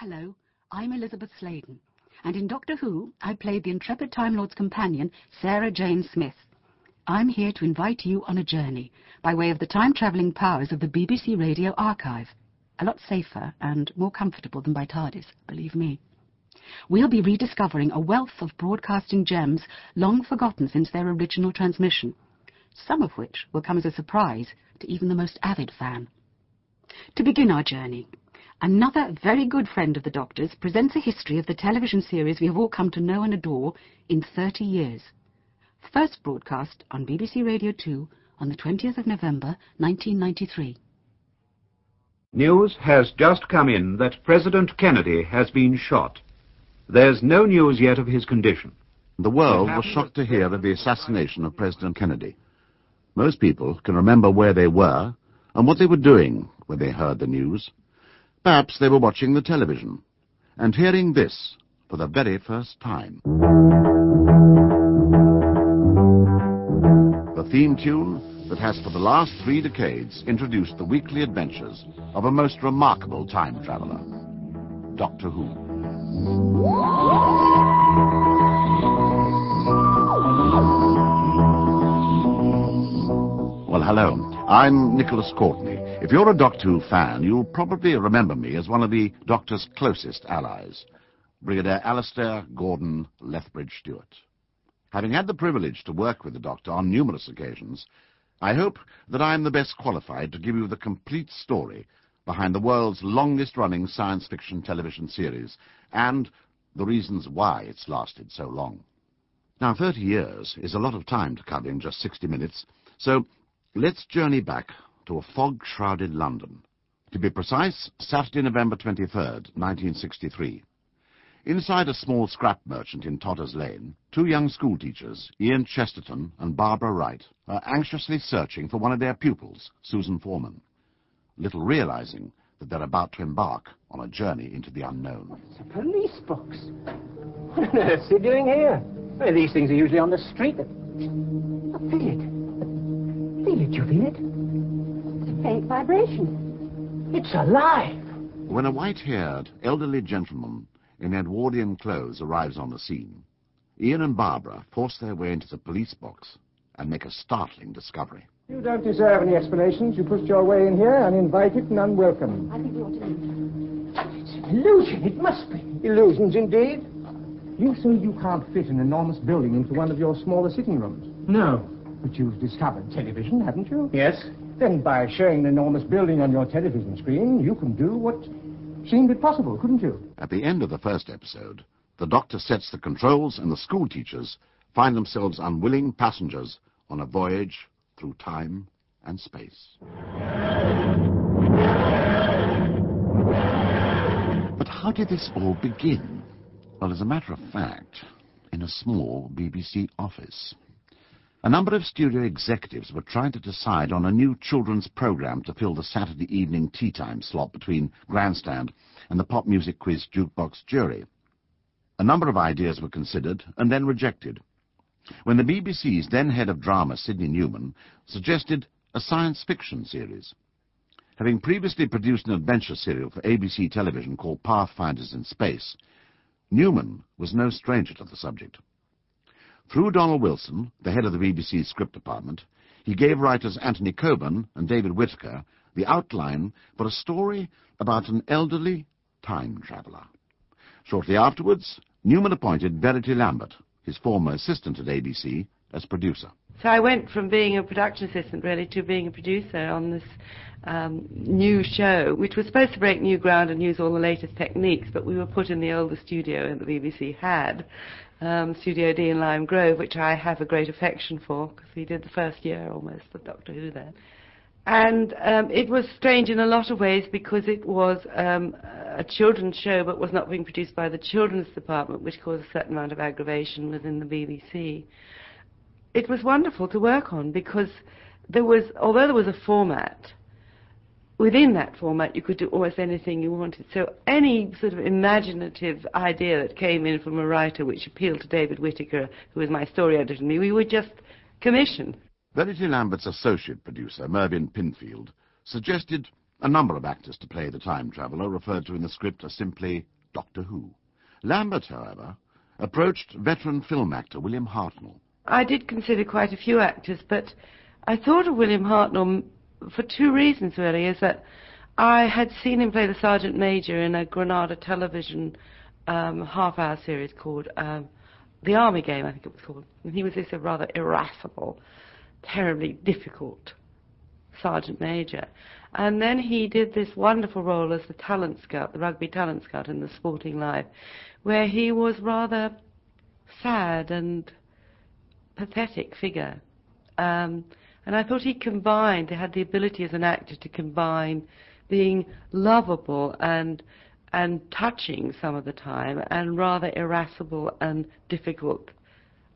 Hello, I'm Elisabeth Sladen, and in Doctor Who, I played the intrepid Time Lord's companion, Sarah Jane Smith. I'm here to invite you on a journey by way of the time-travelling powers of the BBC Radio Archive. A lot safer and more comfortable than by TARDIS, believe me. We'll be rediscovering a wealth of broadcasting gems long forgotten since their original transmission, some of which will come as a surprise to even the most avid fan. To begin our journey, another very good friend of the Doctor's presents a history of the television series we have all come to know and adore in 30 years. First broadcast on BBC Radio 2 on the 20th of November 1993. News has just come in that President Kennedy has been shot. There's no news yet of his condition. The world was shocked to hear of the assassination of President Kennedy. Most people can remember where they were and what they were doing when they heard the news. Perhaps they were watching the television and hearing this for the very first time. The theme tune that has for the last three decades introduced the weekly adventures of a most remarkable time traveler, Doctor Who. I'm Nicholas Courtney. If you're a Doctor Who fan, you'll probably remember me as one of the Doctor's closest allies, Brigadier Alastair Gordon Lethbridge Stewart. Having had the privilege to work with the Doctor on numerous occasions, I hope that I'm the best qualified to give you the complete story behind the world's longest-running science fiction television series and the reasons why it's lasted so long. Now, 30 years is a lot of time to cover in just 60 minutes, so let's journey back to a fog-shrouded London. To be precise, Saturday, November 23rd, 1963. Inside a small scrap merchant in Totter's Lane, two young schoolteachers, Ian Chesterton and Barbara Wright, are anxiously searching for one of their pupils, Susan Foreman, little realizing that they're about to embark on a journey into the unknown. It's a police box. What on earth's he doing here? Well, these things are usually on the street. Oh, feel it. Feel it, you feel it? It's a faint vibration. It's alive. When a white-haired, elderly gentleman in Edwardian clothes arrives on the scene, Ian and Barbara force their way into the police box and make a startling discovery. You don't deserve any explanations. You pushed your way in here uninvited and unwelcome. I think we ought to leave. It's an illusion. It must be. Illusions, indeed. You say you can't fit an enormous building into one of your smaller sitting rooms. No. But you've discovered television, haven't you? Yes. Then by showing an enormous building on your television screen, you can do what seemed impossible, couldn't you? At the end of the first episode, the Doctor sets the controls and the school teachers find themselves unwilling passengers on a voyage through time and space. But how did this all begin? Well, as a matter of fact, in a small BBC office. A number of studio executives were trying to decide on a new children's program to fill the Saturday evening tea time slot between Grandstand and the pop music quiz jukebox jury. A number of ideas were considered and then rejected. When the BBC's then head of drama, Sidney Newman, suggested a science fiction series. Having previously produced an adventure serial for ABC television called Pathfinders in Space, Newman was no stranger to the subject. Through Donald Wilson, the head of the BBC script department, he gave writers Anthony Coburn and David Whitaker the outline for a story about an elderly time traveller. Shortly afterwards, Newman appointed Verity Lambert, his former assistant at ABC, as producer. So I went from being a production assistant really to being a producer on this um, new show, which was supposed to break new ground and use all the latest techniques, but we were put in the oldest studio that the BBC had, um, Studio D in Lime Grove, which I have a great affection for, because we did the first year almost of Doctor Who there. And um, it was strange in a lot of ways because it was um, a children's show but was not being produced by the children's department, which caused a certain amount of aggravation within the BBC. It was wonderful to work on because there was, although there was a format, within that format you could do almost anything you wanted. So any sort of imaginative idea that came in from a writer which appealed to David Whitaker, who was my story editor, and me, we would just commission. Verity Lambert's associate producer, Mervyn Pinfield, suggested a number of actors to play the time traveller referred to in the script as simply Doctor Who. Lambert, however, approached veteran film actor William Hartnell. I did consider quite a few actors, but I thought of William Hartnell for two reasons, really, is that I had seen him play the Sergeant Major in a Granada television um, half-hour series called um, The Army Game, I think it was called. And he was this rather irascible, terribly difficult Sergeant Major. And then he did this wonderful role as the talent scout, the rugby talent scout in the Sporting Life, where he was rather sad and pathetic figure. Um, and I thought he combined, he had the ability as an actor to combine being lovable and and touching some of the time, and rather irascible and difficult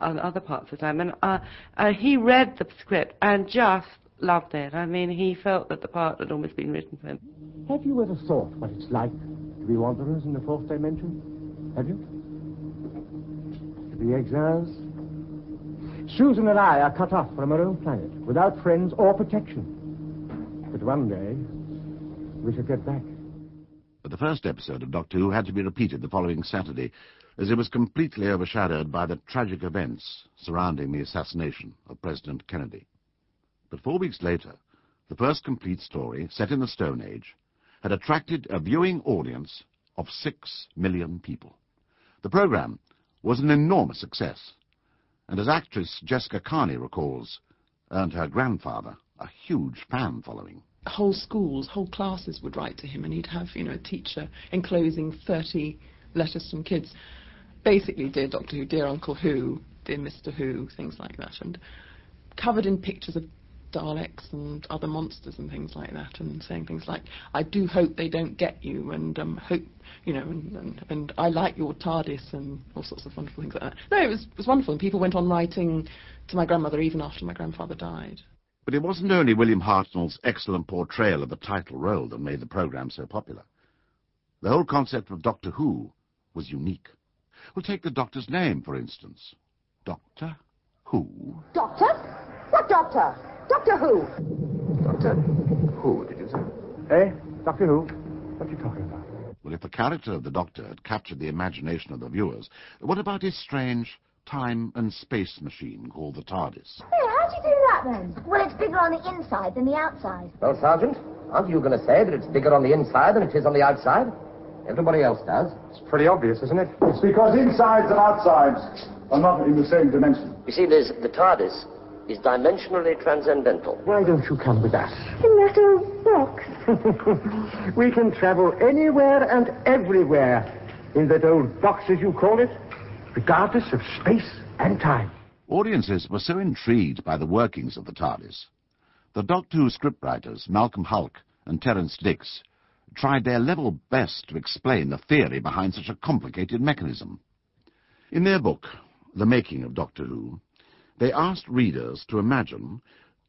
on other parts of the time. And uh, uh, he read the script and just loved it. I mean, he felt that the part had almost been written for him. Have you ever thought what it's like to be wanderers in the fourth dimension? Have you? To be exiles? Susan and I are cut off from our own planet, without friends or protection. But one day, we shall get back. But the first episode of Doctor Who had to be repeated the following Saturday, as it was completely overshadowed by the tragic events surrounding the assassination of President Kennedy. But four weeks later, the first complete story, set in the Stone Age, had attracted a viewing audience of six million people. The program was an enormous success, and as actress Jessica Carney recalls, earned her grandfather a huge fan following. Whole schools, whole classes would write to him, and he'd have, you know, a teacher enclosing 30 letters from kids. Basically, Dear Doctor Who, Dear Uncle Who, Dear Mr. Who, things like that, and covered in pictures of Daleks and other monsters and things like that, and saying things like, "I do hope they don't get you," and um, hope you know, and, and, and I like your TARDIS, and all sorts of wonderful things like that. No, it was it was wonderful, and people went on writing to my grandmother even after my grandfather died. But it wasn't only William Hartnell's excellent portrayal of the title role that made the program so popular. The whole concept of Doctor Who was unique. We'll take the Doctor's name, for instance. Doctor Who. Doctor? What doctor? Doctor Who? Doctor Who, did you say? Eh? Doctor Who? What are you talking about? Well, if the character of the Doctor had captured the imagination of the viewers, what about his strange time and space machine called the TARDIS? Hey, how'd you do that then? Well, it's bigger on the inside than the outside. Well, Sergeant, aren't you going to say that it's bigger on the inside than it is on the outside? Everybody else does. It's pretty obvious, isn't it? It's because insides and outsides are not in the same dimension. You see, Liz, the TARDIS is dimensionally transcendental. Why don't you come with us? In that old box. we can travel anywhere and everywhere in that old box, as you call it, regardless of space and time. Audiences were so intrigued by the workings of the TARDIS. The Doctor Who scriptwriters, Malcolm Hulke and Terrance Dicks, tried their level best to explain the theory behind such a complicated mechanism. In their book, The Making of Doctor Who, they asked readers to imagine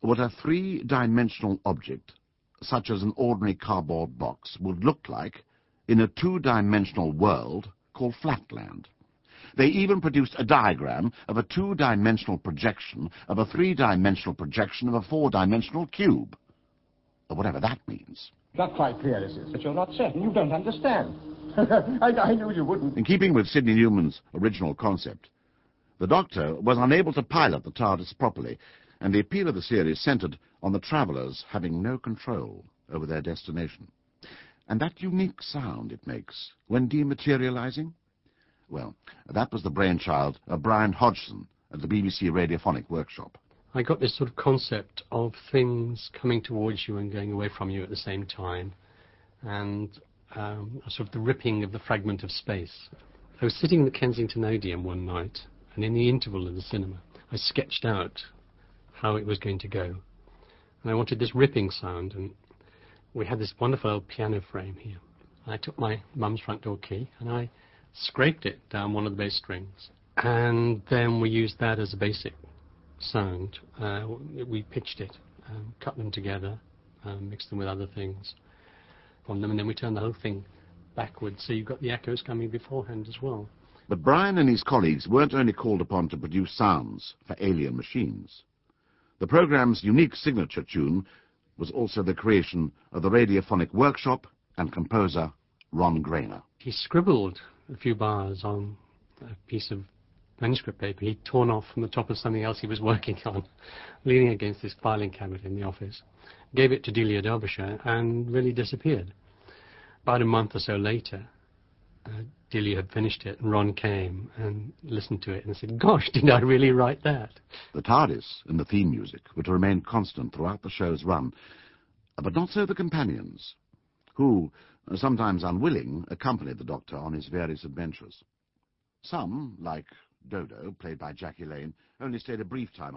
what a three-dimensional object, such as an ordinary cardboard box, would look like in a two-dimensional world called Flatland. They even produced a diagram of a two-dimensional projection of a three-dimensional projection of a four-dimensional cube. Or whatever that means. Not quite clear, this is, but you're not certain. You don't understand. I, I knew you wouldn't. In keeping with Sidney Newman's original concept, the Doctor was unable to pilot the TARDIS properly, and the appeal of the series centered on the travellers having no control over their destination. And that unique sound it makes when dematerializing? Well, that was the brainchild of Brian Hodgson at the BBC Radiophonic Workshop. I got this sort of concept of things coming towards you and going away from you at the same time, and um, sort of the ripping of the fragment of space. I was sitting in the Kensington Odeon one night, and in the interval of the cinema, I sketched out how it was going to go. And I wanted this ripping sound, and we had this wonderful old piano frame here. And I took my mum's front door key, and I scraped it down one of the bass strings. And then we used that as a basic sound. Uh, we pitched it, um, cut them together, um, mixed them with other things on them, and then we turned the whole thing backwards, so you've got the echoes coming beforehand as well. But Brian and his colleagues weren't only called upon to produce sounds for alien machines. The program's unique signature tune was also the creation of the radiophonic workshop and composer Ron Grainer. He scribbled a few bars on a piece of manuscript paper he'd torn off from the top of something else he was working on, leaning against this filing cabinet in the office, gave it to Delia Derbyshire, and really disappeared. About a month or so later, uh, Delia had finished it, and Ron came and listened to it and said, Gosh, did I really write that? The TARDIS and the theme music were to remain constant throughout the show's run, but not so the companions, who, sometimes unwilling, accompanied the Doctor on his various adventures. Some, like Dodo, played by Jackie Lane, only stayed a brief time